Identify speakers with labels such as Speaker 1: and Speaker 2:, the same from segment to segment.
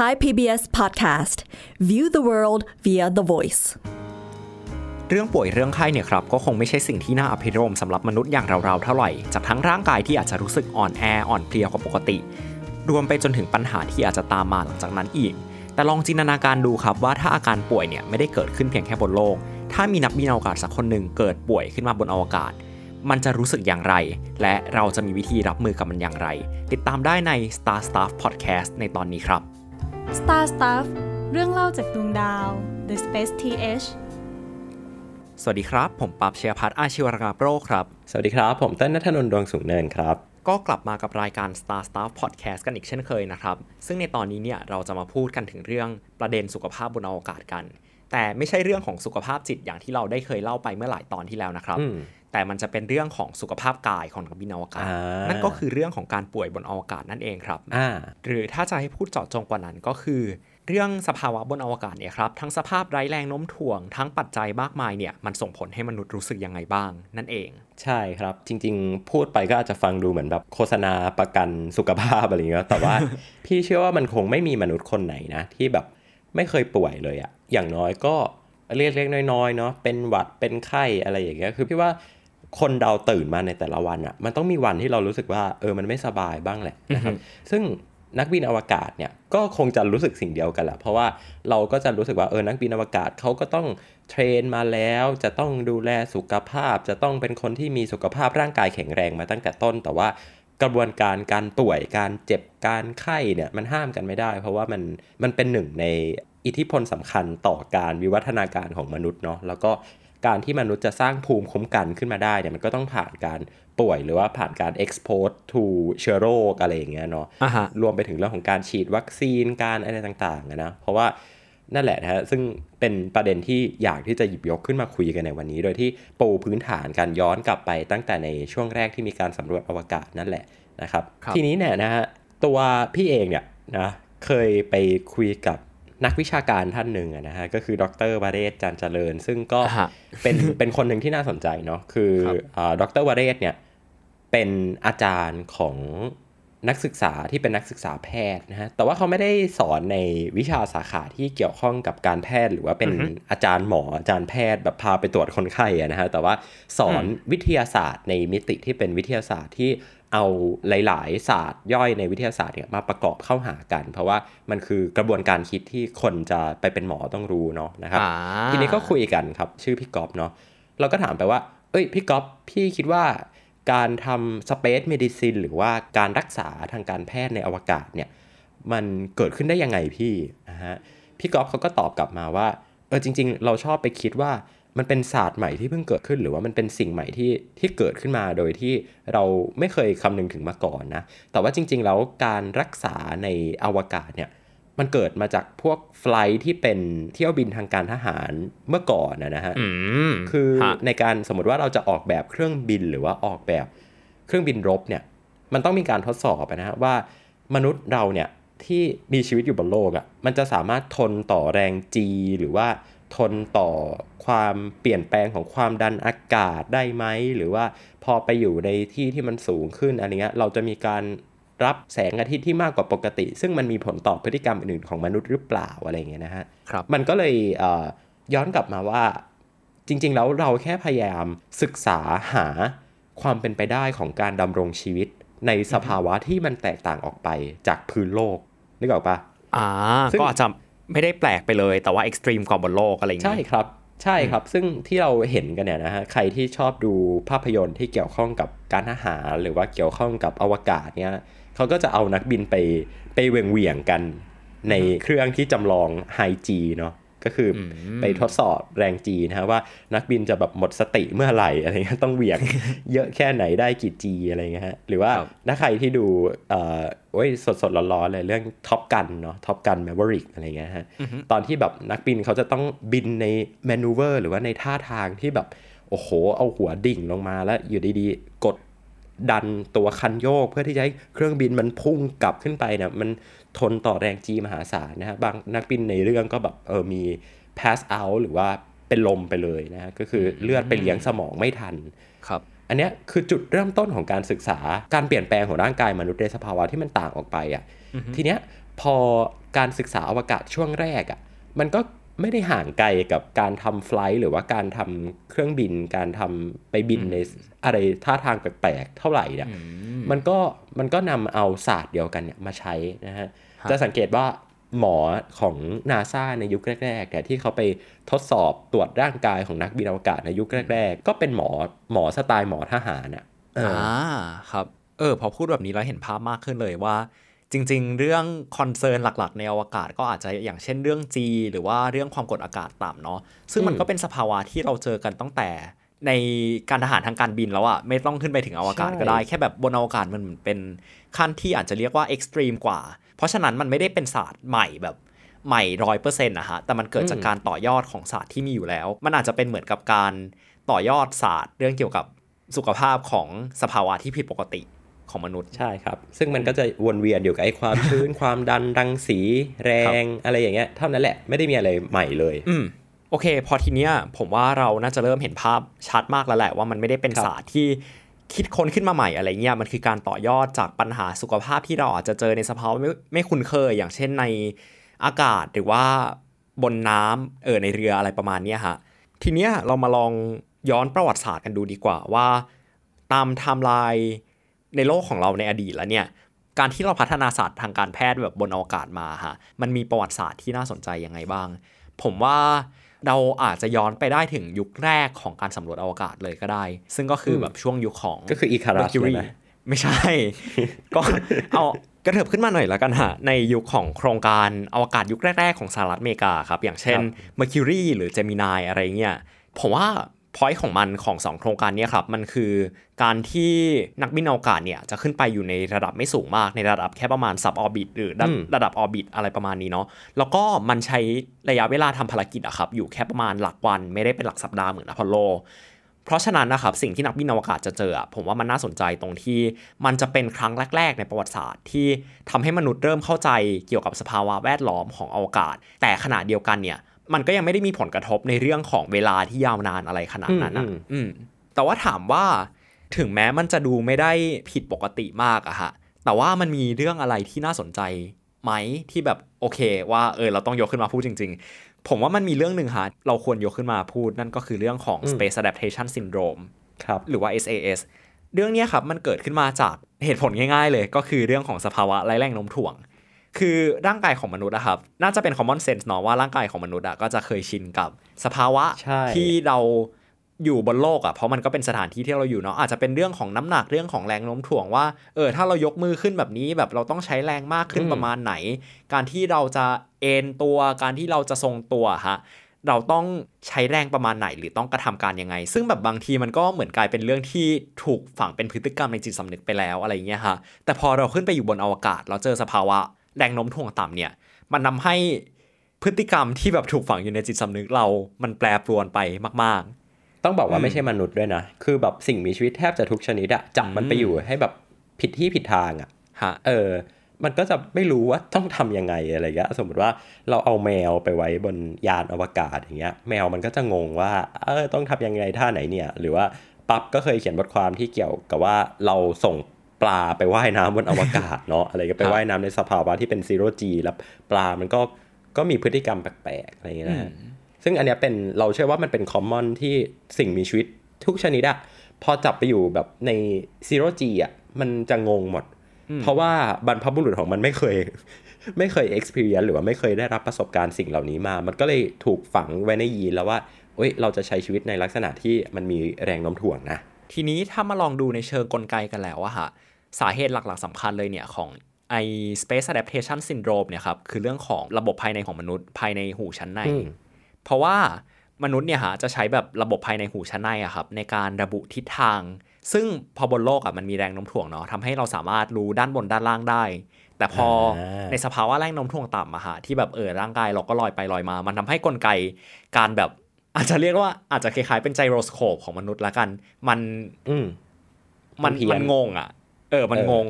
Speaker 1: Thai PBS Podcast View the world via the voice
Speaker 2: เรื่องป่วยเรื่องไข้เนี่ยครับ ก็คงไม่ใช่สิ่งที่น่าอภิรมสำหรับมนุษย์อย่างเราๆเท่าไหร่ จากทั้งร่างกายที่อาจจะรู้สึกอ่อนแออ่อนเพลียกว่าปกติ รวมไปจนถึงปัญหาที่อาจจะตามมาหลังจากนั้นอีก แต่ลองจินตนาการดูครับว่าถ้าอาการป่วยเนี่ยไม่ได้เกิดขึ้นเพียงแค่บนโลก ถ้ามีนักบินอวกาศสักคนหนึ่งเกิดป่วยขึ้นมาบนอวกาศมันจะรู้สึกอย่างไร และเราจะมีวิธีรับมือกับมันอย่างไร ติดตามได้ใน Star Stuff Podcast ในตอนนี้ครับ
Speaker 3: Star Stuff เรื่องเล่าจากดวงดาว The Space TH
Speaker 2: สวัสดีครับ ผมปับเชียพัฒน์อาชีวรกาโปรครับ
Speaker 4: สวัสดีครับ ผมเต้นนัทนนท์ดวงสูงเนินครับ
Speaker 2: ก็กลับมากับรายการ Star Stuff Podcast กันอีกเช่นเคยนะครับ ซึ่งในตอนนี้เนี่ยเราจะมาพูดกันถึงเรื่องประเด็นสุขภาพบนอวกาศกัน แต่ไม่ใช่เรื่องของสุขภาพจิตอย่างที่เราได้เคยเล่าไปเมื่อหลายตอนที่แล้วนะครับ
Speaker 4: อืม
Speaker 2: แต่มันจะเป็นเรื่องของสุขภาพกายของนักบินอวกาศ
Speaker 4: อ่านั่
Speaker 2: นั่นก็คือเรื่องของการป่วยบนอวกาศนั่นเองครับ
Speaker 4: อ่า
Speaker 2: หรือถ้าจะให้พูดเจาะจงกว่านั้นก็คือ เรื่องสภาวะบนอวกาศเนี่ยครับทั้งสภาพไร้แรงโน้มถ่วง ทั้งปัจจัยมากมายเนี่ยมันส่งผลให้มนุษย์รู้สึกยังไงบ้าง นั่นเอง
Speaker 4: ใช่ครับ จริง ๆ พูดไปก็อาจจะฟังดูเหมือนแบบโฆษณาประกันสุขภาพอะไรอย่างเงี้ยแต่ว่าพี่เชื่อว่ามันคงไม่มีมนุษย์คนไหนนะที่แบบไม่เคยป่วยเลยอะอย่างน้อยก็เล็กๆน้อยๆเนาะเป็นหวัดเป็นไข้อะไรอย่างเงี้ยคือพี่ว่า คนเราตื่นมาในแต่ละวันอะมันต้องมีวันที่เรารู้สึกว่าเออมันไม่สบายบ้างแหละนะครับซึ่งนักบินอวกาศเนี่ยก็คงจะรู้สึกสิ่งเดียวกันแหละเพราะว่าเราก็จะรู้สึกว่าเออนักบินอวกาศเขาก็ต้องเทรนมาแล้ว จะต้องดูแลสุขภาพ จะต้องเป็นคนที่มีสุขภาพร่างกายแข็งแรงมาตั้งแต่ต้น แต่ว่ากระบวนการการป่วยการเจ็บการไข้เนี่ยมันห้ามกันไม่ได้ เพราะว่ามันมันเป็นหนึ่งในอิทธิพลสำคัญต่อการวิวัฒนาการของมนุษย์เนาะแล้วก็ การที่มนุษย์จะสร้างภูมิคุ้มกันขึ้นมาได้เนี่ยมันก็ต้องผ่านการป่วยหรือว่าผ่านการ expose to เชื้อโรคอะไรอย่างเงี้ยเนาะ
Speaker 2: อ่าฮะ
Speaker 4: รวมไปถึงเรื่องของการฉีดวัคซีนการอะไรต่างๆอะนะ เพราะว่านั่นแหละนะฮะซึ่งเป็นประเด็นที่อยากที่จะหยิบยกขึ้นมาคุยกันในวันนี้ โดยที่ปูพื้นฐานการย้อนกลับไปตั้งแต่ในช่วงแรกที่มีการสำรวจอวกาศนั่นแหละนะครับ
Speaker 2: ครับ
Speaker 4: ทีนี้เนี่ยนะฮะตัวพี่เองเนี่ยนะเคยไปคุยกับ นักวิชาการท่านหนึ่งอะนะฮะก็คือดรวาเรศจันเจริญ ซึ่งก็
Speaker 2: อ่าฮะ
Speaker 4: เป็นเป็นคนหนึ่งที่น่าสนใจเนาะคือ
Speaker 2: ครับ
Speaker 4: อ่าดรวาเรศเนี่ยเป็นอาจารย์ของ นักศึกษาที่เป็นนักศึกษาแพทย์นะฮะ แต่ว่าเขาไม่ได้สอนในวิชาสาขาที่เกี่ยวข้องกับการแพทย์ หรือว่าเป็นอาจารย์หมออาจารย์แพทย์แบบพาไปตรวจคนไข้อะนะฮะ แต่ว่าสอนวิทยาศาสตร์ในมิติที่เป็นวิทยาศาสตร์ที่เอาหลาย ๆ ศาสตร์ย่อยในวิทยาศาสตร์เนี่ยมาประกอบเข้าหากัน เพราะว่ามันคือกระบวนการคิดที่คนจะไปเป็นหมอต้องรู้เนาะนะครับ
Speaker 2: อ่า
Speaker 4: ทีนี้ก็คุยกันครับชื่อพี่ก๊อฟเนาะเราก็ถามไปว่า เอ้ยพี่ก๊อฟพี่คิดว่า การทำ space medicine หรือว่าการรักษาทางการแพทย์ในอวกาศเนี่ยมันเกิดขึ้นได้ยังไงพี่นะฮะพี่ก๊อฟเขาก็ตอบกลับมาว่าเออจริง ๆ เราชอบไปคิดว่ามันเป็นศาสตร์ใหม่ที่เพิ่งเกิดขึ้น หรือว่ามันเป็นสิ่งใหม่ที่ที่เกิดขึ้นมาโดยที่เราไม่เคยคำนึงถึงมาก่อนนะแต่ว่าจริง ๆ แล้วการรักษาในอวกาศเนี่ย มันเกิดมาจากพวกไฟลท์ที่เป็นเที่ยวบินทางการทหารเมื่อก่อนนะนะฮะ
Speaker 2: อืม
Speaker 4: คือ
Speaker 2: ฮะ
Speaker 4: ในการสมมติว่าเราจะออกแบบเครื่องบินหรือว่าออกแบบเครื่องบินรบเนี่ย มันต้องมีการทดสอบอะนะฮะว่ามนุษย์เราเนี่ยที่มีชีวิตอยู่บนโลกอะ่ะมันจะสามารถทนต่อแรง G หรือว่าทนต่อความเปลี่ยนแปลงของความดันอากาศได้ไหม หรือว่าพอไปอยู่ในที่ที่มันสูงขึ้นอะไรเงี้ยเราจะมีการ รับแสงอาทิตย์ที่มากกว่าปกติ ซึ่งมันมีผลต่อพฤติกรรมอื่นๆของมนุษย์หรือเปล่าอะไรเงี้ยนะฮะ
Speaker 2: ครับ
Speaker 4: มันก็เลยเอ่อย้อนกลับมาว่า จริง ๆ แล้วเราแค่พยายามศึกษาหาความเป็นไปได้ของการดำรงชีวิตในสภาวะที่มันแตกต่างออกไปจากพื้นโลกนึกออกปะ
Speaker 2: อ่า
Speaker 4: ซึ่ง
Speaker 2: ก็อาจจะไม่ได้แปลกไปเลยแต่ว่า extreme กว่าบนโลกอะไรอย่างงี้
Speaker 4: ใช่ครับใช่ครับ ซึ่งที่เราเห็นกันเนี่ยนะฮะใครที่ชอบดูภาพยนตร์ที่เกี่ยวข้องกับการทหารหรือว่าเกี่ยวข้องกับอวกาศเนี่ย เขาก็จะเอานักบินไปไปเหวี่ยงเหวี่ยงๆกันในเครื่องที่จำลอง high G เนาะก็คือเอาไปทดสอบแรง G นะฮะว่านักบินจะแบบหมดสติเมื่อไหร่อะไรเงี้ยต้องเหวี่ยงเยอะแค่ไหนได้กี่ G อะไรเงี้ยฮะหรือว่า
Speaker 2: ครับ
Speaker 4: ถ้าใครที่ดูเอ่อโอ้ยสดสดๆร้อนๆเลยเรื่อง Top Gun เนาะ Top Gun Maverick อะไรเงี้ยฮะตอนที่แบบนักบินเขาจะต้องบินใน maneuver หรือว่าในท่าทางที่แบบ โอ้โห เอาหัวดิ่งลงมาแล้วอยู่ดีๆ กด ดันตัวคันโยกเพื่อที่จะให้เครื่องบินมันพุ่งกลับขึ้นไปเนี่ยมันทนต่อแรง G มหาศาลนะฮะบางนักบินในเรื่องก็แบบเออมี pass out หรือว่าเป็นลมไปเลยนะฮะก็คือเลือดไปเลี้ยงสมองไม่ทัน
Speaker 2: ครับ
Speaker 4: อันเนี้ยคือจุดเริ่มต้นของการศึกษาการเปลี่ยนแปลงของร่างกายมนุษย์ในสภาวะที่มันต่างออกไปอะทีเนี้ยพอการศึกษาอวกาศช่วงแรกอะ่ะมันก็ ไม่ได้ห่างไกลกับการทำไฟล์หรือว่าการทำเครื่องบิน การทำไปบินในอะไรท่าทางแปลกๆเท่าไหร่เนี่ยมันก็มันก็นำเอาศาสตร์เดียวกันเนี่ยมาใช้นะฮะจะสังเกตว่าหมอของนาซาในยุคแรกๆเนี่ยที่เขาไปทดสอบตรวจร่างกายของนักบินอวกาศในยุคแรก ๆ ก็เป็นหมอหมอสไตล์หมอทหารอะ
Speaker 2: อ่าครับ เออพอพูดแบบนี้เราเห็นภาพมากขึ้นเลยว่า จริง ๆ เรื่องคอนเซิร์นหลัก ๆ ในอวกาศก็อาจจะอย่างเช่นเรื่อง G หรือว่าเรื่องความกดอากาศต่ำเนาะซึ่งมันก็เป็นสภาวะที่เราเจอกันตั้งแต่ในการทหารทางการบินแล้วอะไม่ต้องขึ้นไปถึงอวกาศก็ได้ แค่แบบบนอวกาศมันเป็นขั้นที่อาจจะเรียกว่า extreme กว่า เพราะฉะนั้นมันไม่ได้เป็นศาสตร์ใหม่แบบใหม่ร้อยเปอร์เซ็นต์นะฮะ แต่มันเกิดจากการต่อยอดของศาสตร์ที่มีอยู่แล้ว มันอาจจะเป็นเหมือนกับการต่อยอดศาสตร์ เรื่องเกี่ยวกับสุขภาพของสภาวะที่ผิดปกติ ของมนุษย์
Speaker 4: ใช่ครับ ซึ่งมันก็จะวนเวียนอยู่กับไอ้ความชื้น ความดันรังสีแรงอะไรอย่างเงี้ยเท่านั้นแหละไม่ได้มีอะไรใหม่เลย
Speaker 2: อืมโอเค พอทีเนี้ยผมว่าเราน่าจะเริ่มเห็นภาพชัดมากแล้วแหละว่ามันไม่ได้เป็น
Speaker 4: ครับ
Speaker 2: ศาสตร์ที่คิดค้นขึ้นมาใหม่อะไรเงี้ยมันคือการต่อยอดจากปัญหาสุขภาพที่เราอาจจะเจอในสภาวะไม่ไม่คุ้นเคย อย่างเช่นในอากาศหรือว่าบนน้ำเออในเรืออะไรประมาณเนี้ยฮะทีเนี้ยเรามาลองย้อนประวัติศาสตร์กันดูดีกว่าว่า ตามไทม์ไลน์ ในโลกของเราในอดีตแล้วเนี่ยการที่เราพัฒนาศาสตร์ทางการแพทย์แบบบนอวกาศมาฮะมันมีประวัติศาสตร์ที่น่าสนใจยังไงบ้าง ผมว่าเราอาจจะย้อนไปได้ถึงยุคแรกของการสำรวจอวกาศเลยก็ได้ ซึ่งก็คือแบบช่วงยุคของ
Speaker 4: ก็คืออีคารัส
Speaker 2: Mercury
Speaker 4: เลยนะ
Speaker 2: ไม่ใช่ ก็เอากระเถิบขึ้นมาหน่อยแล้วกันฮะ ในยุคของโครงการอวกาศยุคแรก ๆ ของสหรัฐอเมริกาครับ อย่างเช่น Mercury หรือ Gemini อะไรเงี้ยผมว่า พอยต์ของมันของสองโครงการเนี้ครับ มันคือการที่นักบินอวกาศเนี่ยจะขึ้นไปอยู่ในระดับไม่สูงมาก ในระดับแค่ประมาณ sub orbit หรือระ
Speaker 4: อืม
Speaker 2: ระดับ orbit อะไรประมาณนี้เนาะแล้วก็มันใช้ระยะเวลาทำภารกิจอะครับอยู่แค่ประมาณหลักวันไม่ได้เป็นหลักสัปดาห์เหมือนอพอลโลเพราะฉะนั้นนะครับสิ่งที่นักบินอวกาศจะเจออะผมว่ามันน่าสนใจตรงที่มันจะเป็นครั้งแรก ๆ ในประวัติศาสตร์ ที่ทำให้มนุษย์เริ่มเข้าใจเกี่ยวกับสภาวะแวดล้อมของอวกาศ แต่ขณะเดียวกันเนี่ย มันก็ยังไม่ได้มีผลกระทบในเรื่องของเวลาที่ยาวนานอะไรขนาดนั้นอะ
Speaker 4: อืม
Speaker 2: อืมแต่ว่าถามว่าถึงแม้มันจะดูไม่ได้ผิดปกติมากอะฮะ แต่ว่ามันมีเรื่องอะไรที่น่าสนใจไหมที่แบบโอเค ว่าเออเราต้องยกขึ้นมาพูดจริง ๆ ผมว่ามันมีเรื่องหนึ่งฮะเราควรยกขึ้นมาพูดนั่นก็คือเรื่องของ Space Adaptation Syndrome
Speaker 4: ครับ
Speaker 2: หรือว่า SAS เรื่องเนี้ยครับมันเกิดขึ้นมาจากเหตุผลง่ายๆเลย ก็คือเรื่องของสภาวะไร้แรงโน้มถ่วง คือร่างกายของมนุษย์อะครับ น่าจะเป็น common sense เนาะว่าร่างกายของมนุษย์อะก็จะเคยชินกับสภาวะ
Speaker 4: ใช่
Speaker 2: ที่เราอยู่บนโลกอะเพราะมันก็เป็นสถานที่ที่เราอยู่เนาะอาจจะเป็นเรื่องของน้ำหนักเรื่องของแรงโน้มถ่วงว่าเออถ้าเรายกมือขึ้นแบบนี้แบบเราต้องใช้แรงมากขึ้นประมาณไหน การที่เราจะเอนตัว การที่เราจะทรงตัวฮะเราต้องใช้แรงประมาณไหนหรือต้องกระทำการยังไง ซึ่งแบบบางทีมันก็เหมือนกลายเป็นเรื่องที่ถูกฝังเป็นพฤติกรรมในจิตสำนึกไปแล้วอะไรเงี้ยฮะแต่พอเราขึ้นไปอยู่บนอวกาศ เราเจอสภาวะ แรงโน้มถ่วงต่ำเนี่ย มันนำให้พฤติกรรมที่แบบถูกฝังอยู่ในจิตสำนึกเรา มันแปรปรวนไปมาก
Speaker 4: ต้องบอกว่า
Speaker 2: อืม
Speaker 4: ไม่ใช่มนุษย์ด้วยนะ คือแบบสิ่งมีชีวิตแทบจะทุกชนิดอะจับมันไปอยู่ให้แบบผิดที่ผิดทางอะ
Speaker 2: ๆฮะ
Speaker 4: เออ มันก็จะไม่รู้ว่าต้องทำยังไงอะไรเงี้ย สมมติว่าเราเอาแมวไปไว้บนยานอวกาศอย่างเงี้ย แมวมันก็จะงงว่า เออต้องทำยังไงท่าไหนเนี่ย หรือว่าปั๊บก็เคยเขียนบทความที่เกี่ยวกับว่าเราส่ง ปลาไปว่ายน้ำบนอวกาศเนาะอะไรก็ไปว่ายน้ำในสภาวะที่เป็นซีโร่จีแล้วปลามันก็ก็มีพฤติกรรมแปลกๆอะไรเงี้ยนะฮะซึ่งอันเนี้ยเป็นเราเชื่อว่ามันเป็นคอมมอนที่สิ่งมีชีวิตทุกชนิดอะพอจับไปอยู่แบบในซีโร่จีอะมันจะงงหมด เพราะว่าบรรพบุรุษของมันไม่เคย ไม่เคย experience หรือว่าไม่เคยได้รับประสบการณ์สิ่งเหล่านี้มา มันก็เลยถูกฝังไว้ในยีนแล้วว่าเอ้ยเราจะใช้ชีวิตในลักษณะที่มันมีแรงโน้มถ่วงนะ
Speaker 2: ทีนี้ถ้ามาลองดูในเชิงกลไกกันแล้วอะฮะ สาเหตุหลักๆสำคัญเลยเนี่ยของไอ space adaptation syndrome เนี่ยครับ คือเรื่องของระบบภายในของมนุษย์ภายในหูชั้นใน
Speaker 4: อืม
Speaker 2: เพราะว่ามนุษย์เนี่ยฮะจะใช้แบบระบบภายในหูชั้นในอะครับในการระบุทิศทาง ซึ่งพอบนโลกอะมันมีแรงโน้มถ่วงเนาะทำให้เราสามารถรู้ด้านบนด้านล่างได้ แต่พออาในสภาวะแรงโน้มถ่วงต่ำอะฮะที่แบบเออร่างกายเราก็ลอยไปลอยมา มันทำให้กลไกการแบบอาจจะเรียกว่าอาจจะคล้ายๆเป็นไจโรสโคปของมนุษย์ละกัน มัน
Speaker 4: อืม
Speaker 2: มัน
Speaker 4: มันเพี้ยน
Speaker 2: มันงงอะ เออมัน
Speaker 4: เออ
Speaker 2: งง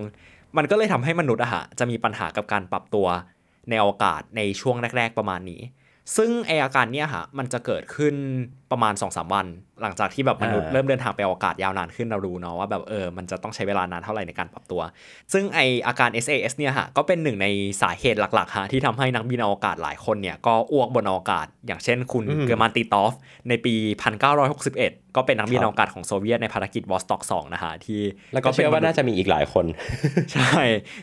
Speaker 2: มันก็เลยทำให้มนุษย์อะฮะจะมีปัญหากับการปรับตัวในอวกาศในช่วงแรก ๆประมาณนี้ ซึ่งไออาการเนี้ยฮะมันจะเกิดขึ้นประมาณ2อสวัน หลังจากที่แบบมนุษย์
Speaker 4: อ่า
Speaker 2: เริ่มเดินทางไปอวกาศยาวนานขึ้นเรารู้เนาะว่าแบบเออมันจะต้องใช้เวลานานเท่าไหร่ในการปรับตัว ซึ่งไออาการ SAS เนี่ยฮะก็เป็นหนึ่งในสาเหตุหลักๆฮะที่ทำให้นักบินอวกาศหลายคนเนี่ยก็อ้วกบนอวกาศ อย่างเช่นคุณ
Speaker 4: อืม
Speaker 2: เกอร์มันติตอฟ ในปี 1961 ก็เป็นนักบิน
Speaker 4: ครับ
Speaker 2: อวกาศของโซเวียตในภารกิจวอสต็อก2นะฮะที่
Speaker 4: แล้วก็เชื่อว่าน่าจะมีอีกหลายคน
Speaker 2: ใช่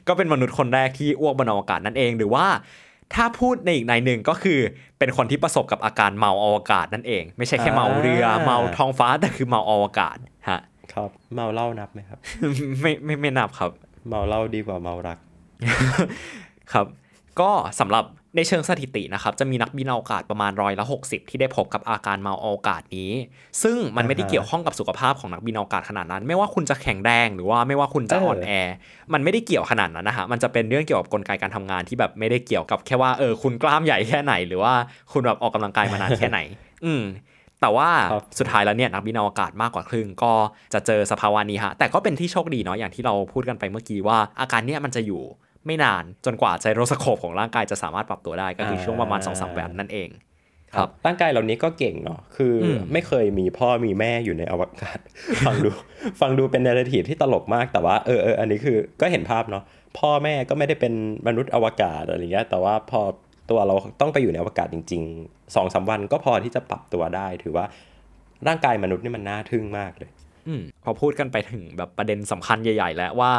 Speaker 2: ก็เป็นมนุษย์คนแรกที่อ้วกบนอวกาศนั่นเองหรือว่า ถ้าพูดในอีกในหนึ่งก็คือเป็นคนที่ประสบกับอาการเมาอวกาศนั่นเอง ไม่ใช่แค่เมาเรือ
Speaker 4: อ่า
Speaker 2: เมาท้องฟ้าแต่คือเมาอวกาศฮะ
Speaker 4: ครับเมาเหล้านับไหมครับ
Speaker 2: ไม่ไม่ไม่นับครับ
Speaker 4: เมาเหล้าดีกว่าเมารัก
Speaker 2: ครับ ก็สำหรับ ในเชิงสถิตินะครับจะมีนักบินอวกาศประมาณร้อยละ60 ที่ได้พบกับอาการเมาอวกาศนี้ ซึ่งมันไม่ได้
Speaker 4: อ่าฮะ
Speaker 2: เกี่ยวข้องกับสุขภาพของนักบินอวกาศขนาดนั้น ไม่ว่าคุณจะแข็งแรงหรือว่าไม่ว่าคุณจะ
Speaker 4: เอออ่
Speaker 2: อ่อนแอ มันไม่ได้เกี่ยวขนาดนั้นนะฮะมันจะเป็นเรื่องเกี่ยวกับกลไกการทำงานที่แบบไม่ได้เกี่ยวกับแค่ว่าเออคุณกล้ามใหญ่แค่ไหน หรือว่าคุณแบบออกกำลังกายมานานแค่ไหน อืมแต่ว่า
Speaker 4: ครับ
Speaker 2: สุดท้ายแล้วเนี่ยนักบินอวกาศมากกว่าครึ่งก็จะเจอสภาวะนี้ฮะแต่ก็เป็นที่โชคดีเนาะอย่างที่เราพูดกันไปเมื่อกี้ว่าอาการเนี้ยมันจะอยู่ ไม่นานจนกว่าไซโรสโคปของร่างกายจะสามารถปรับตัวได้ก็คือช่วงประมาณ2อสวันนั่นเอง ครับ
Speaker 4: ร่างกายเหล่านี้ก็เก่งเนาะคืออ
Speaker 2: ม
Speaker 4: ไม่เคยมีพ่อมีแม่อยู่ในอวกาศ ฟังดูฟังดูเป็นเนรทีที่ตลกมากแต่ว่าเออเอออันนี้คือก็เห็นภาพเนาะพ่อแม่ก็ไม่ได้เป็นมนุษย์อวกาศอะไรเงี้ยแต่ว่าพอตัวเราต้องไปอยู่ในอวกาศจริงๆสองสามวันก็พอที่จะปรับตัวได้ ถือว่าร่างกายมนุษย์นี่มันน่าทึ่งมากเลย
Speaker 2: อืมพอพูดกันไปถึงแบบประเด็นสำคัญใหญ่ ๆ แล้วว่า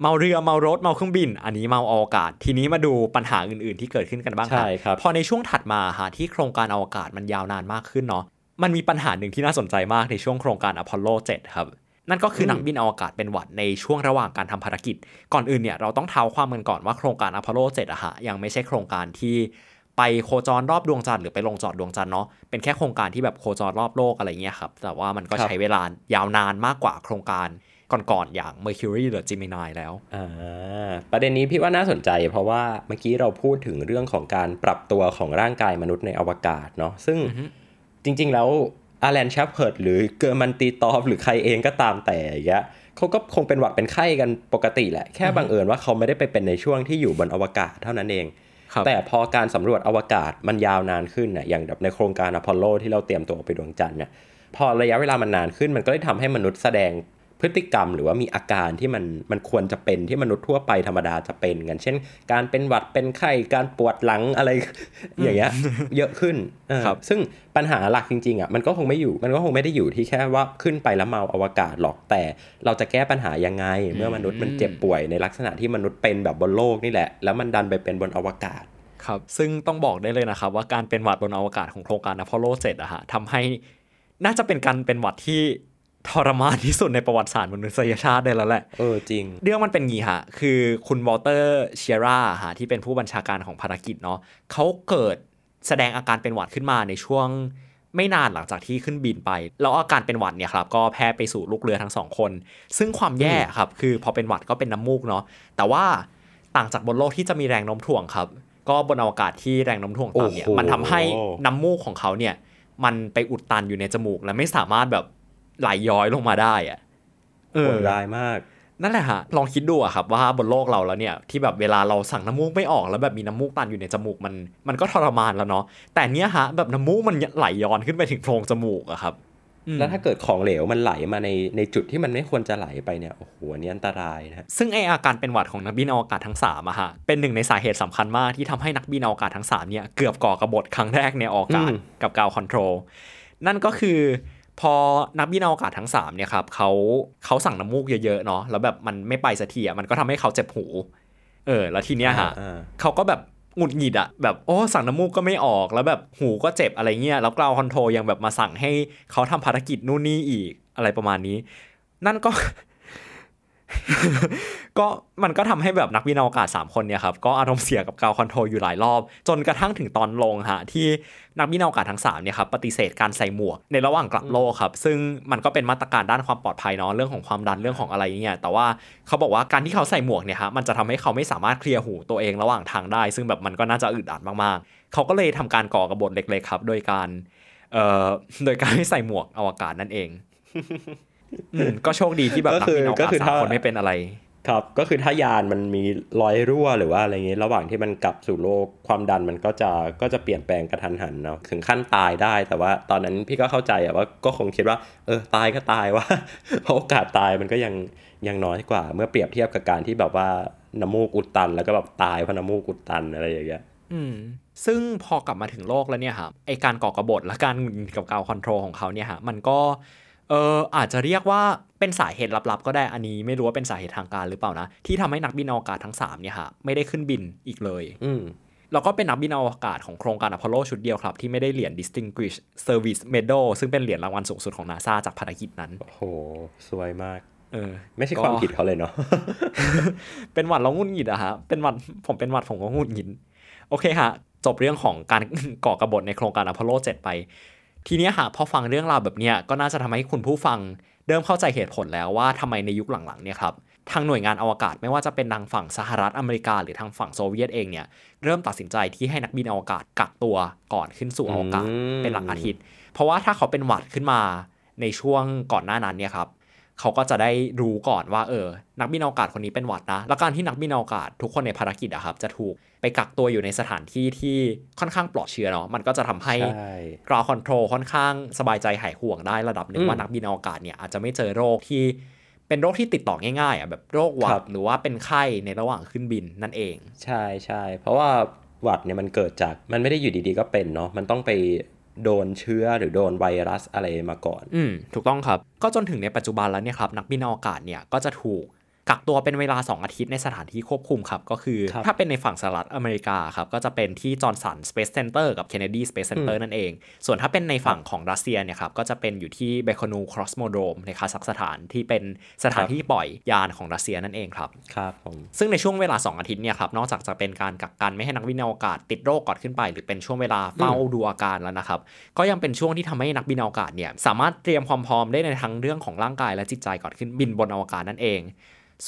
Speaker 2: เมาเรือเมารถเมาเครื่องบิน อันนี้เมาอวกาศ ทีนี้มาดูปัญหาอื่นๆ ที่เกิดขึ้นกันบ้าง
Speaker 4: ใช่ครับ
Speaker 2: พอในช่วงถัดมาหาที่โครงการอวกาศมันยาวนานมากขึ้นเนาะมันมีปัญหาหนึ่งที่น่าสนใจมากในช่วงโครงการอพอลโล 7 ครับนั่นก็คือนักบินอวกาศเป็นหวัดในช่วงระหว่างการทำภารกิจ ก่อนอื่นเนี่ยเราต้องเท้าความกันก่อนว่าโครงการอพอลโล 7อะฮะยังไม่ใช่โครงการที่ไปโคจรรอบดวงจันทร์หรือไปลงจอดดวงจันทร์เนาะเป็นแค่โครงการที่แบบโคจรรอบโลกอะไรเงี้ยครับแต่ว่ามันก็
Speaker 4: ครับ
Speaker 2: ใช้เวลายาวนานมากกว่าโครงการ ก่อนๆอย่าง Mercury หรือ Gemini แล้ว
Speaker 4: อ่าประเด็นนี้พี่ว่าน่าสนใจ เพราะว่าเมื่อกี้เราพูดถึงเรื่องของการปรับตัวของร่างกายมนุษย์ในอวกาศเนาะซึ่งจริง ๆ แล้วอาแลนช p เพิร์ดหรือ Gherman Titov หรือใครเองก็ตามแต่อย่างเงี้ยเขาก็คงเป็นหวัดเป็นไข้กันปกติแหละ แค่บังเอิญว่าเขาไม่ได้ไปเป็นในช่วงที่อยู่บนอวกาศเท่านั้นเอง
Speaker 2: ครับ
Speaker 4: แต่พอการสำรวจอวกาศมันยาวนานขึ้นน่ะอย่างแบบในโครงการอพอลโลที่เราเตรียมตัวไปดวงจันทร์เนี่ยพอระยะเวลามันนานขึ้นมันก็ได้ทำให้มนุษย์แสดง พฤติกรรมหรือว่ามีอาการที่มันมันควรจะเป็นที่มนุษย์ทั่วไปธรรมดาจะเป็นกัน เช่น การเป็นหวัดเป็นไข้การปวดหลังอะไรอย่างเงี้ยเยอะขึ้นเออ
Speaker 2: ครับ
Speaker 4: ซึ่งปัญหาหลักจริงๆอะมันก็คงไม่อยู่มันก็คงไม่ได้อยู่ที่แค่ว่าขึ้นไปแล้วเมาอวกาศหรอกแต่เราจะแก้ปัญหายังไง เมื่อมนุษย์มันเจ็บป่วยในลักษณะที่มนุษย์เป็นแบบบนโลกนี่แหละ แล้วมันดันไปเป็นบนอวกาศ
Speaker 2: ครับซึ่งต้องบอกได้เลยนะครับว่าการเป็นหวัดบนอวกาศของโครงการอพอลโล 7อะฮะทำให้น่าจะเป็นการเป็นหวัดที่ ทรมานที่สุดในประวัติศาสตร์มนุษยชาติได้แล้วแหละ
Speaker 4: เออจริง
Speaker 2: เรื่องมันเป็นงี้ฮะ คือคุณวอลเตอร์เชียร่าฮะที่เป็นผู้บัญชาการของภารกิจเนาะเขาเกิดแสดงอาการเป็นหวัดขึ้นมาในช่วงไม่นานหลังจากที่ขึ้นบินไป แล้วอาการเป็นหวัดเนี่ยครับก็แพร่ไปสู่ลูกเรือทั้งสองคน ซึ่งความแย่ครับคือพอเป็นหวัดก็เป็นน้ำมูกเนาะแต่ว่าต่างจากบนโลกที่จะมีแรงโน้มถ่วงครับ ก็บนอวกาศที่แรงโน้มถ่วงต่ำเนี่ย
Speaker 4: โอ้โห
Speaker 2: มันทำให้น้ำมูกของเขาเนี่ยมันไปอุดตันอยู่ในจมูกและไม่สามารถแบบ ไหลย้อยลงมาได้อะโอ้
Speaker 4: โห
Speaker 2: อ
Speaker 4: ดร้ายมาก
Speaker 2: นั่นแหละฮะลองคิดดูอะครับว่าบนโลกเราแล้วเนี่ย ที่แบบเวลาเราสั่งน้ำมูกไม่ออกแล้วแบบมีน้ำมูกตันอยู่ในจมูกมันมันก็ทรมานแล้วเนาะแต่เนี้ยฮะแบบน้ำมูกมันไหลย้อนขึ้นไปถึงโพรงจมูกอะครับอืม
Speaker 4: แล้วถ้าเกิดของเหลวมันไหลมาในในจุดที่มันไม่ควรจะไหลไปเนี่ยโอ้โหอันนี่อันตรายนะฮะ
Speaker 2: ซึ่งไอ้อาการเป็นหวัดของนักบินอวกาศทั้ง3อะฮะเป็นหนึ่งในสาเหตุสำคัญมากที่ทำให้นักบินอวกาศทั้ง3เนี่ยเกือบก่อกระบฏครั้งแรกในอวกาศ
Speaker 4: อืม
Speaker 2: กับ ground controlนั่นก็คือ พอนักบินอวกาศทั้ง3เนี่ยครับเขาเขาสั่งน้ำมูกเยอะๆเนาะแล้วแบบมันไม่ไปสักทีอะมันก็ทำให้เขาเจ็บหู เออ แล้วทีเนี้ยฮะ
Speaker 4: อ่า
Speaker 2: เขาก็แบบหงุดหงิดอะแบบโอ้สั่งน้ำมูกก็ไม่ออกแล้วแบบหูก็เจ็บอะไรเงี้ยแล้วกราวคอนโทรยังแบบมาสั่งให้เขาทำภารกิจนู่นนี่อีกอะไรประมาณนี้ นั่นก็ ก็มันก็ทำให้แบบนักบินอวกาศ 3 คนเนี่ยครับก็อารมณ์เสียกับ ground control อยู่หลายรอบ จนกระทั่งถึงตอนลงฮะที่นักวินอวกาศทั้ง3เนี่ยครับปฏิเสธการใส่หมวกในระหว่างกลับโลกครับ ซึ่งมันก็เป็นมาตรการด้านความปลอดภัยเนาะเรื่องของความดันเรื่องของอะไรเนี่ยแต่ว่าเขาบอกว่าการที่เขาใส่หมวกเนี่ยฮะมันจะทำให้เขาไม่สามารถเคลียร์หูตัวเองระหว่างทางได้ ซึ่งแบบมันก็น่าจะอึดอัดมากๆ เขาก็เลยทำการก่อกระบฏเล็กๆครับโดยการเอ่อโดยการไม่ใส่หมวกอวกาศนั่นเองอืม ก็โชคดีที่แบบ
Speaker 4: ก็
Speaker 2: นัก
Speaker 4: คือ
Speaker 2: บินอว
Speaker 4: ก็
Speaker 2: กาศ
Speaker 4: คือ
Speaker 2: สาม
Speaker 4: ถ้า
Speaker 2: คนไม่เป็นอะไร
Speaker 4: ครับ ก็คือถ้ายานมันมีรอยรั่วหรือว่าอะไรเงี้ยระหว่างที่มันกลับสู่โลกความดันมันก็จะก็จะเปลี่ยนแปลงกระทันหันเนาะถึงขั้นตายได้ แต่ว่าตอนนั้นพี่ก็เข้าใจอะว่าก็คงคิดว่า เออตายก็ตายว่าเพราะโอกาสตายมันก็ยังยังน้อยกว่า เมื่อเปรียบเทียบกับการที่แบบว่าน้ำมูกอุดตัน แล้วก็แบบตายเพราะน้ำมูกอุดตันอะไรอย่างเงี้ย
Speaker 2: อืมซึ่งพอกลับมาถึงโลกแล้วเนี่ยครับไอการก่อกระบฏและการหงุดหงิดกับการคอนโทรลของเขาเนี่ยฮะมันก็ เอออาจจะเรียกว่าเป็นสาเหตุลับๆ ก็ได้อันนี้ไม่รู้ว่าเป็นสาเหตุทางการหรือเปล่านะ ที่ทำให้นักบินอวกาศทั้ง3เนี่ยฮะไม่ได้ขึ้นบินอีกเลย
Speaker 4: อืม
Speaker 2: แล้วก็เป็นนักบินอวกาศของโครงการอพอลโลชุดเดียวครับ ที่ไม่ได้เหรียญ Distinguished Service Medal ซึ่งเป็นเหรียญรางวัลสูงสุดของนาซาจากภารกิจนั้น
Speaker 4: โอ้โห สวยมาก
Speaker 2: เออ
Speaker 4: ไม่ใช่
Speaker 2: ก็
Speaker 4: ความผิดเขาเลยเนาะ
Speaker 2: เป็นหวัดเรางุนหงิดอะฮะเป็นหวัดผมเป็นหวัดผมก็งุนหงิดโอเคฮะจบเรื่องของการก่อกระบฏในโครงการอพอลโล 7 ไป ทีนี้ยฮะพอฟังเรื่องราวแบบเนี้ยก็น่าจะทำให้คุณผู้ฟังเริ่มเข้าใจเหตุผลแล้วว่าทำไมในยุคหลังๆเนี่ยครับทางหน่วยงานอวกาศไม่ว่าจะเป็นทางฝั่งสหรัฐอเมริกาหรือทางฝั่งโซเวียตเองเนี่ยเริ่มตัดสินใจที่ให้นักบินอวกาศกักตัวก่อนขึ้นสู่อวกาศเป็นหลักอาทิตย์ เพราะว่าถ้าเขาเป็นหวัดขึ้นมาในช่วงก่อนหน้านั้นเนี่ยครับ เขาก็จะได้รู้ก่อนว่าเออ นักบินอวกาศคนนี้เป็นหวัดนะ แล้วการที่นักบินอวกาศทุกคนในภารกิจอะครับ จะถูกไปกักตัวอยู่ในสถานที่ที่ค่อนข้างปลอดเชื้อเนาะ มันก็จะทำให้
Speaker 4: ใช่
Speaker 2: กราวคอนโทรลค่อนข้างสบายใจหายห่วงได้ระดับหนึ่ง
Speaker 4: อืม
Speaker 2: ว่านักบินอวกาศเนี่ยอาจจะไม่เจอโรคที่เป็นโรคที่ติดต่อง่ายๆอะแบบโรคหวั
Speaker 4: ครั
Speaker 2: ด
Speaker 4: บ
Speaker 2: หรือว่าเป็นไข้ในระหว่างขึ้นบินนั่นเอง
Speaker 4: ใช่ใช่เพราะว่าหวัดเนี่ยมันเกิดจากมันไม่ได้อยู่ดีๆก็เป็นเนาะมันต้องไป โดนเชื้อหรือโดนไวรัสอะไรมาก่อน
Speaker 2: อืมถูกต้องครับ ก็จนถึงในปัจจุบันแล้วเนี่ยครับนักบินอวกาศเนี่ยก็จะถูก กักตัวเป็นเวลา 2 อาทิตย์ในสถานที่ควบคุมครับ ก็คือ
Speaker 4: ครับ
Speaker 2: ถ้าเป็นในฝั่งสหรัฐอเมริกาครับ ก็จะเป็นที่ Johnson Space Center กับ Kennedy Space Center นั่นเอง ส่วนถ้าเป็นในฝั่งของรัสเซียเนี่ยครับ ก็จะเป็นอยู่ที่ Baikonur Cosmodrome ในคาซัคสถานที่เป็นสถานที่ปล่อยยานของรัสเซียนั่นเองครับ
Speaker 4: ครับผม
Speaker 2: ซึ่งในช่วงเวลา 2 อาทิตย์เนี่ยครับนอกจากจะเป็นการกักกันไม่ให้นักบินอวกาศติดโรคก่อนขึ้นไป หรือเป็นช่วงเวลาเฝ้าดูอาการแล้วนะครับก็ยังเป็นช่วงที่ทำให้นักบินอวกาศเนี่ยสามารถเตรียมความพร้อมได้ในทั้งเรื่องของร่างกายและจิตใจก่อนขึ้นบินบนอวกาศนั่นเอง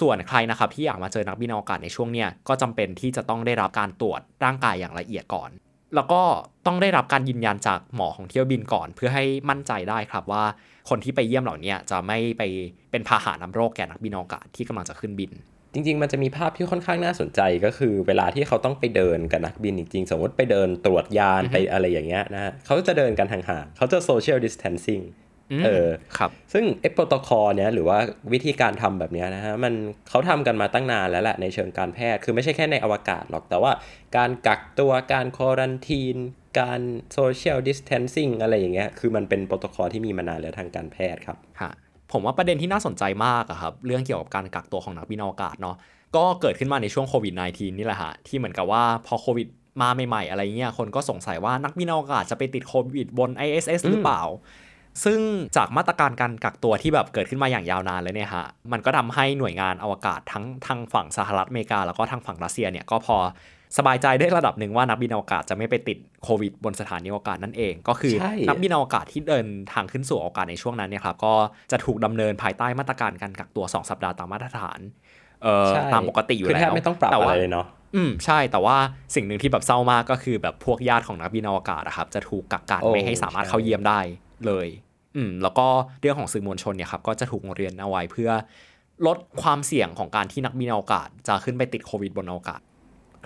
Speaker 2: ส่วนใครนะครับที่อยากมาเจอนักบินอวกาศในช่วงเนี้ยก็จำเป็นที่จะต้องได้รับการตรวจร่างกายอย่างละเอียดก่อน แล้วก็ต้องได้รับการยืนยันจากหมอของเที่ยวบินก่อน เพื่อให้มั่นใจได้ครับว่า คนที่ไปเยี่ยมเหล่านี้จะไม่ไปเป็นพาหะนำโรคแก่นักบินอวกาศที่กำลังจะขึ้นบิน
Speaker 4: จริงๆ มันจะมีภาพที่ค่อนข้างน่าสนใจก็คือ เวลาที่เขาต้องไปเดินกับนักบินจริงๆ สมมติไปเดินตรวจยานไปอะไรอย่างเงี้ยนะเขาจะเดินกันห่างๆเขาจะ social distancing
Speaker 2: ม
Speaker 4: เออ
Speaker 2: ครับ
Speaker 4: ซึ่งไอ้โปรโตคอลเนี้ยหรือว่าวิธีการทำแบบเนี้ยนะฮะมันเขาทำกันมาตั้งนานแล้วแหละในเชิงการแพทย์ คือไม่ใช่แค่ในอวกาศหรอกแต่ว่าการกักตัวการ quarantine การ social distancing อะไรอย่างเงี้ยคือมันเป็นโปรโตคอลที่มีมานานแล้วทางการแพทย์ครับ
Speaker 2: ฮะผมว่าประเด็นที่น่าสนใจมากอะครับเรื่องเกี่ยวกับการกักตัวของนักบินอวกาศเนาะก็เกิดขึ้นมาในช่วงโควิด -19 นี่แหละฮะที่เหมือนกับว่าพอโควิดมาใหม่ๆ อะไรเงี้ยคนก็สงสัยว่านักบินอวกาศจะไปติดโควิดบน ISS หรือเปล่า ซึ่งจากมาตรการการกักตัวที่แบบเกิดขึ้นมาอย่างยาวนานเลยเนี่ยฮะ มันก็ทำให้หน่วยงานอวกาศทั้งทางฝั่งสหรัฐอเมริกา แล้วก็ทางฝั่งรัสเซียเนี่ยก็พอสบายใจได้ระดับหนึ่งว่านักบินอวกาศจะไม่ไปติดโควิดบนสถานีอวกาศนั่นเอง ก็คือ
Speaker 4: ใช่
Speaker 2: นักบินอวกาศที่เดินทางขึ้นสู่อวกาศในช่วงนั้นเนี่ยครับก็จะถูกดำเนินภายใต้มาตรการการกักตัว 2 สัปดาห์ตามมาตรฐานเอ่อ
Speaker 4: ใช่
Speaker 2: ตามปกติอยู่
Speaker 4: คือ
Speaker 2: แล้ว
Speaker 4: แทบไม่ต้องปรับ
Speaker 2: แต่
Speaker 4: อะ
Speaker 2: ว่า
Speaker 4: ไรเลยเนาะ
Speaker 2: อืมใช่แต่ว่าสิ่งหนึ่งที่แบบเศร้ามากก็คือแบบพวกญาติของนักบินอวกาศอะครับจะถูกกักกัน
Speaker 4: โอ้
Speaker 2: ไม่ให้สามารถ
Speaker 4: ใช่
Speaker 2: เข้าเยี่ยมได้เลย อืมแล้วก็เรื่องของสื่อมวลชนเนี่ยครับก็จะถูกเรียนเอาไว้เพื่อลดความเสี่ยงของการที่นักบินอวกาศ จะขึ้นไปติดโควิดบนอวกาศ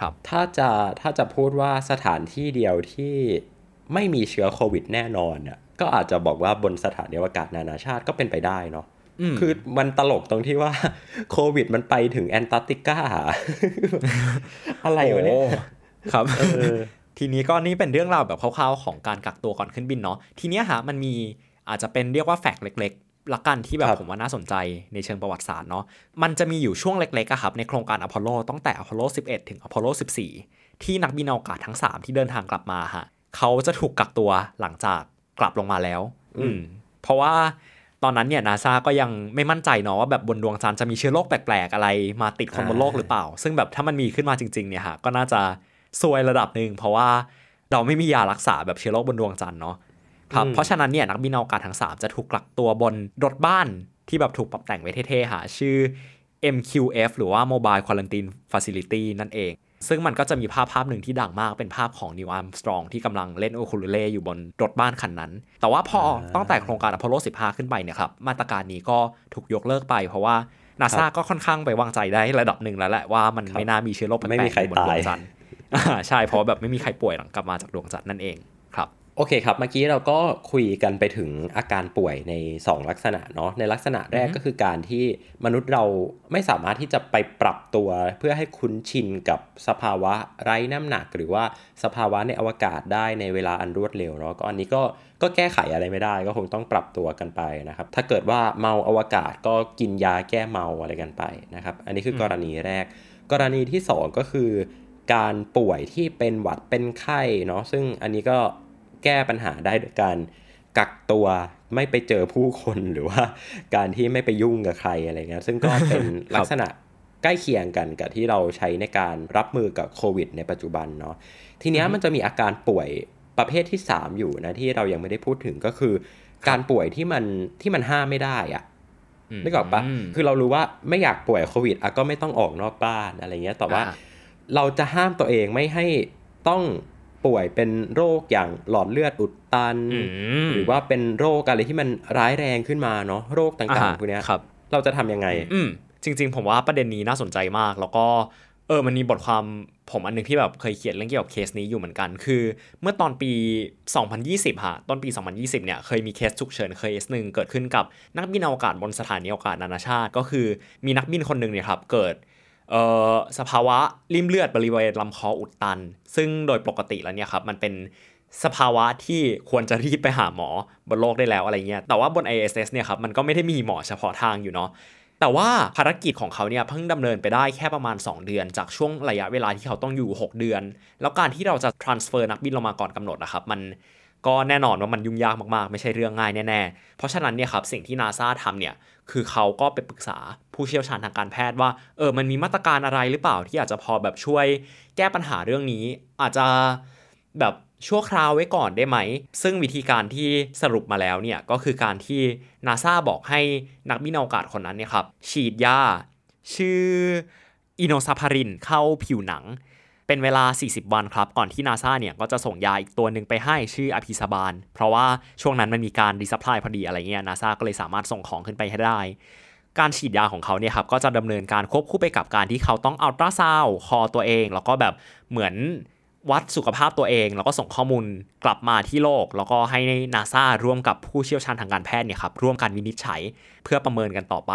Speaker 2: ครับ
Speaker 4: ถ้าจะถ้าจะพูดว่าสถานที่เดียวที่ไม่มีเชื้อโควิดแน่นอนเนี่ยก็อาจจะบอกว่าบนสถานีอวกาศนานาชาติก็เป็นไปได้เนาะ
Speaker 2: อืม
Speaker 4: คือมันตลกตรงที่ว่าโควิดมันไปถึงแอนตาร์กติกาอะไรวะเนี่ย
Speaker 2: โอ้ครับ
Speaker 4: เออ
Speaker 2: ทีนี้ก็นี่เป็นเรื่องราวแบบคร่าวๆของการกักตัวก่อนขึ้นบินเนาะทีเนี้ยฮะมันมี อาจจะเป็นเรียกว่า fact เล็กๆละกันที่แบบ
Speaker 4: ครับ
Speaker 2: ผมว่าน่าสนใจในเชิงประวัติศาสตร์เนาะมันจะมีอยู่ช่วงเล็กๆอะครับในโครงการอพอลโลตั้งแต่อพอลโล 11 ถึงอพอลโล 14 ที่นักบินอวกาศทั้ง 3 ที่เดินทางกลับมาฮะเขาจะถูกกักตัวหลังจากกลับลงมาแล้ว อืม เพราะว่าตอนนั้นเนี่ยนาซาก็ยังไม่มั่นใจเนาะว่าแบบบนดวงจันทร์จะมีเชื้อโรคแปลกๆ อะไรมาติดคนบนโลกหรือเปล่า ซึ่งแบบถ้ามันมีขึ้นมาจริงๆเนี่ยฮะก็น่าจะซวยระดับหนึ่งเพราะว่าเราไม่มียารักษาแบบเชื้อโรคบนดวงจันทร์เนาะ ครับ
Speaker 4: อืม
Speaker 2: เพราะฉะนั้นเนี่ยนักบินอวกาศทั้ง 3 จะถูกกักตัวบนรถบ้านที่แบบถูกปรับแต่งไว้เท่ๆหาชื่อ MQF หรือว่า Mobile Quarantine Facility นั่นเอง ซึ่งมันก็จะมีภาพภาพหนึ่งที่ดังมากเป็นภาพของนิวอัมสตรองที่กำลังเล่นโอคูลเล่อยู่บนรถบ้านคันนั้น แต่ว่าพอตั้งแต่โครงการอพอลโล 15 ขึ้นไปเนี่ยครับ มาตรการนี้ก็ถูกยกเลิกไป เพราะว่านาซาก็ค่อนข้างไปวางใจได้ระดับหนึ่งแล้วแหละว่ามัน
Speaker 4: ครับ
Speaker 2: ไม่น่ามีเชื้อโรคแปล
Speaker 4: ไม่มี
Speaker 2: ก
Speaker 4: ใคร
Speaker 2: ๆบนดว
Speaker 4: ตาย
Speaker 2: งจันทร์อ่าใช่เพราะแบบไม่มีใครป่วยหลังกลับมาจากดวงจันทร์นั่นเองครับ
Speaker 4: โอเคครับ เมื่อกี้เราก็คุยกันไปถึงอาการป่วยใน 2 ลักษณะเนาะในลักษณะแรกก็คือการที่มนุษย์เราไม่สามารถที่จะไปปรับตัว เพื่อให้คุ้นชินกับสภาวะไร้น้ำหนัก หรือว่าสภาวะในอวกาศได้ในเวลาอันรวดเร็วเนาะก็อันนี้ก็ก็แก้ไขอะไรไม่ได้ ก็คงต้องปรับตัวกันไปนะครับ ถ้าเกิดว่าเมาอวกาศก็กินยาแก้เมาอะไรกันไปนะครับ อันนี้คือกรณีแรก กรณีที่สองก็คือ การป่วยที่เป็นหวัดเป็นไข้เนาะซึ่งอันนี้ก็ แก้ปัญหาได้โดยการกักตัวไม่ไปเจอผู้คนหรือว่าการที่ไม่ไปยุ่งกับใครอะไรเงี้ยซึ่งก็เป็นลักษณะใกล้เคียงกันกับที่เราใช้ในการรับมือกับโควิด ในปัจจุบันเนาะทีเนี้ยมันจะมีอาการป่วยประเภทที่ 3 อยู่นะที่เรายังไม่ได้พูดถึงก็คือ การป่วยที่มันที่มันห้ามไม่ได้อะนึกออกปะ
Speaker 2: อืม
Speaker 4: คือเรารู้ว่าไม่อยากป่วยโควิดอะก็ไม่ต้องออกนอกบ้านอะไรเงี้ยแต่ว่า
Speaker 2: อ่า
Speaker 4: เราจะห้ามตัวเองไม่ให้ต้อง ป่วยเป็นโรคอย่างหลอดเลือดอุดตัน
Speaker 2: อืม
Speaker 4: หรือว่าเป็นโรคอะไรที่มันร้ายแรงขึ้นมาเนาะโรคต่างๆพวกเนี้ย
Speaker 2: ครับ
Speaker 4: เราจะทำยังไง
Speaker 2: อืมจริง ๆ ผมว่าประเด็นนี้น่าสนใจมาก แล้วก็เออมันมีบทความผมอันหนึงที่แบบเคยเขียนเรื่องเกี่ยวกับเคสนี้อยู่เหมือนกัน คือเมื่อตอนปี 2020ฮะต้นปี 2020 เนี่ยเคยมีเคสฉุกเฉินเคสหนึ่งเกิดขึ้นกับนักบินอวกาศบนสถานีอวกาศนานาชาติ ก็คือมีนักบินคนหนึ่งเนี่ยครับเกิดเอ่อ สภาวะริมเลือดบริเวณลำคออุดตัน ซึ่งโดยปกติแล้วเนี่ยครับมันเป็นสภาวะที่ควรจะรีบไปหาหมอบนโลกได้แล้วอะไรเงี้ย แต่ว่าบน ISS เนี่ยครับมันก็ไม่ได้มีหมอเฉพาะทางอยู่เนาะ แต่ว่าภารกิจของเขาเนี่ยเพิ่งดำเนินไปได้แค่ประมาณ 2 เดือน จากช่วงระยะเวลาที่เขาต้องอยู่ 6 เดือน แล้วการที่เราจะ transfer นักบินลงมาก่อนกำหนดนะครับมัน ก็แน่นอนว่ามันยุ่งยากมากๆ ไม่ใช่เรื่องง่ายแน่ๆ เพราะฉะนั้นเนี่ยครับสิ่งที่นาซาทำเนี่ยคือเขาก็ไปปรึกษาผู้เชี่ยวชาญทางการแพทย์ว่าเออมันมีมาตรการอะไรหรือเปล่าที่อาจจะพอแบบช่วยแก้ปัญหาเรื่องนี้ อาจจะแบบชั่วคราวไว้ก่อนได้ไหม ซึ่งวิธีการที่สรุปมาแล้วเนี่ยก็คือการที่นาซาบอกให้นักบินอวกาศคนนั้นเนี่ยครับฉีดยาชื่อ Enoxaparin เข้าผิวหนัง เป็นเวลา 40 วันครับ ก่อนที่นาซาเนี่ยก็จะส่งยาอีกตัวหนึ่งไปให้ชื่อ Apixaban เพราะว่าช่วงนั้นมันมีการ resupply พอดีอะไรเงี้ยนาซาก็เลยสามารถส่งของขึ้นไปให้ได้ การฉีดยาของเขาเนี่ยครับก็จะดำเนินการควบคู่ไปกับการที่เขาต้องอัลตราซาวด์คอตัวเอง แล้วก็แบบเหมือนวัดสุขภาพตัวเอง แล้วก็ส่งข้อมูลกลับมาที่โลก แล้วก็ให้นาซาร่วมกับผู้เชี่ยวชาญทางการแพทย์เนี่ยครับร่วมกันวินิจฉัยเพื่อประเมินกันต่อไป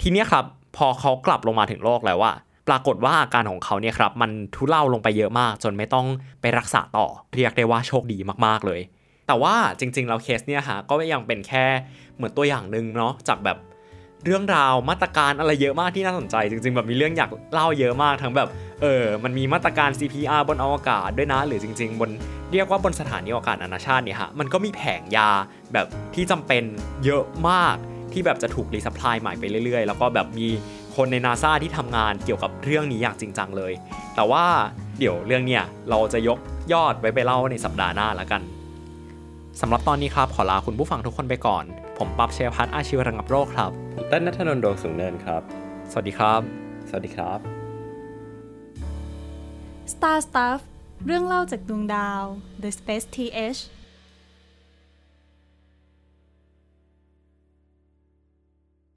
Speaker 2: ทีนี้ครับพอเขากลับลงมาถึงโลกแล้วว่า ปรากฏว่าอาการของเขาเนี่ยครับมันทุเลาลงไปเยอะมาก จนไม่ต้องไปรักษาต่อ เรียกได้ว่าโชคดีมากๆเลย แต่ว่าจริงๆแล้วเคสเนี่ยฮะก็ยังเป็นแค่เหมือนตัวอย่างหนึ่งเนาะจากแบบเรื่องราวมาตรการอะไรเยอะมากที่น่าสนใจ จริงๆ แบบมีเรื่องอยากเล่าเยอะมากทั้งแบบเออมันมีมาตรการ CPR บนอวกาศด้วยนะ หรือจริง ๆ บนเรียกว่าบนสถานีอวกาศนานาชาติเนี่ยฮะมันก็มีแผงยาแบบที่จำเป็นเยอะมากที่แบบจะถูก resupply ใหม่ไปเรื่อยๆ แล้วก็แบบมี คนในนาซาที่ทำงานเกี่ยวกับเรื่องนี้อย่างจริงจังเลย แต่ว่าเดี๋ยวเรื่องเนี้ยเราจะยกยอดไว้ไปเล่าในสัปดาห์หน้าแล้วกันสำหรับตอนนี้ครับขอลาคุณผู้ฟังทุกคนไปก่อน ผมปั๊บเชยพัฒน์อาชีวระงับโรคครับ
Speaker 4: เต้นนัทนนท์ดวงสูงเนินครับ
Speaker 2: สวัสดีครับ
Speaker 4: สวัสดีครับ
Speaker 3: Star Stuff เรื่องเล่าจากดวงดาว The Space TH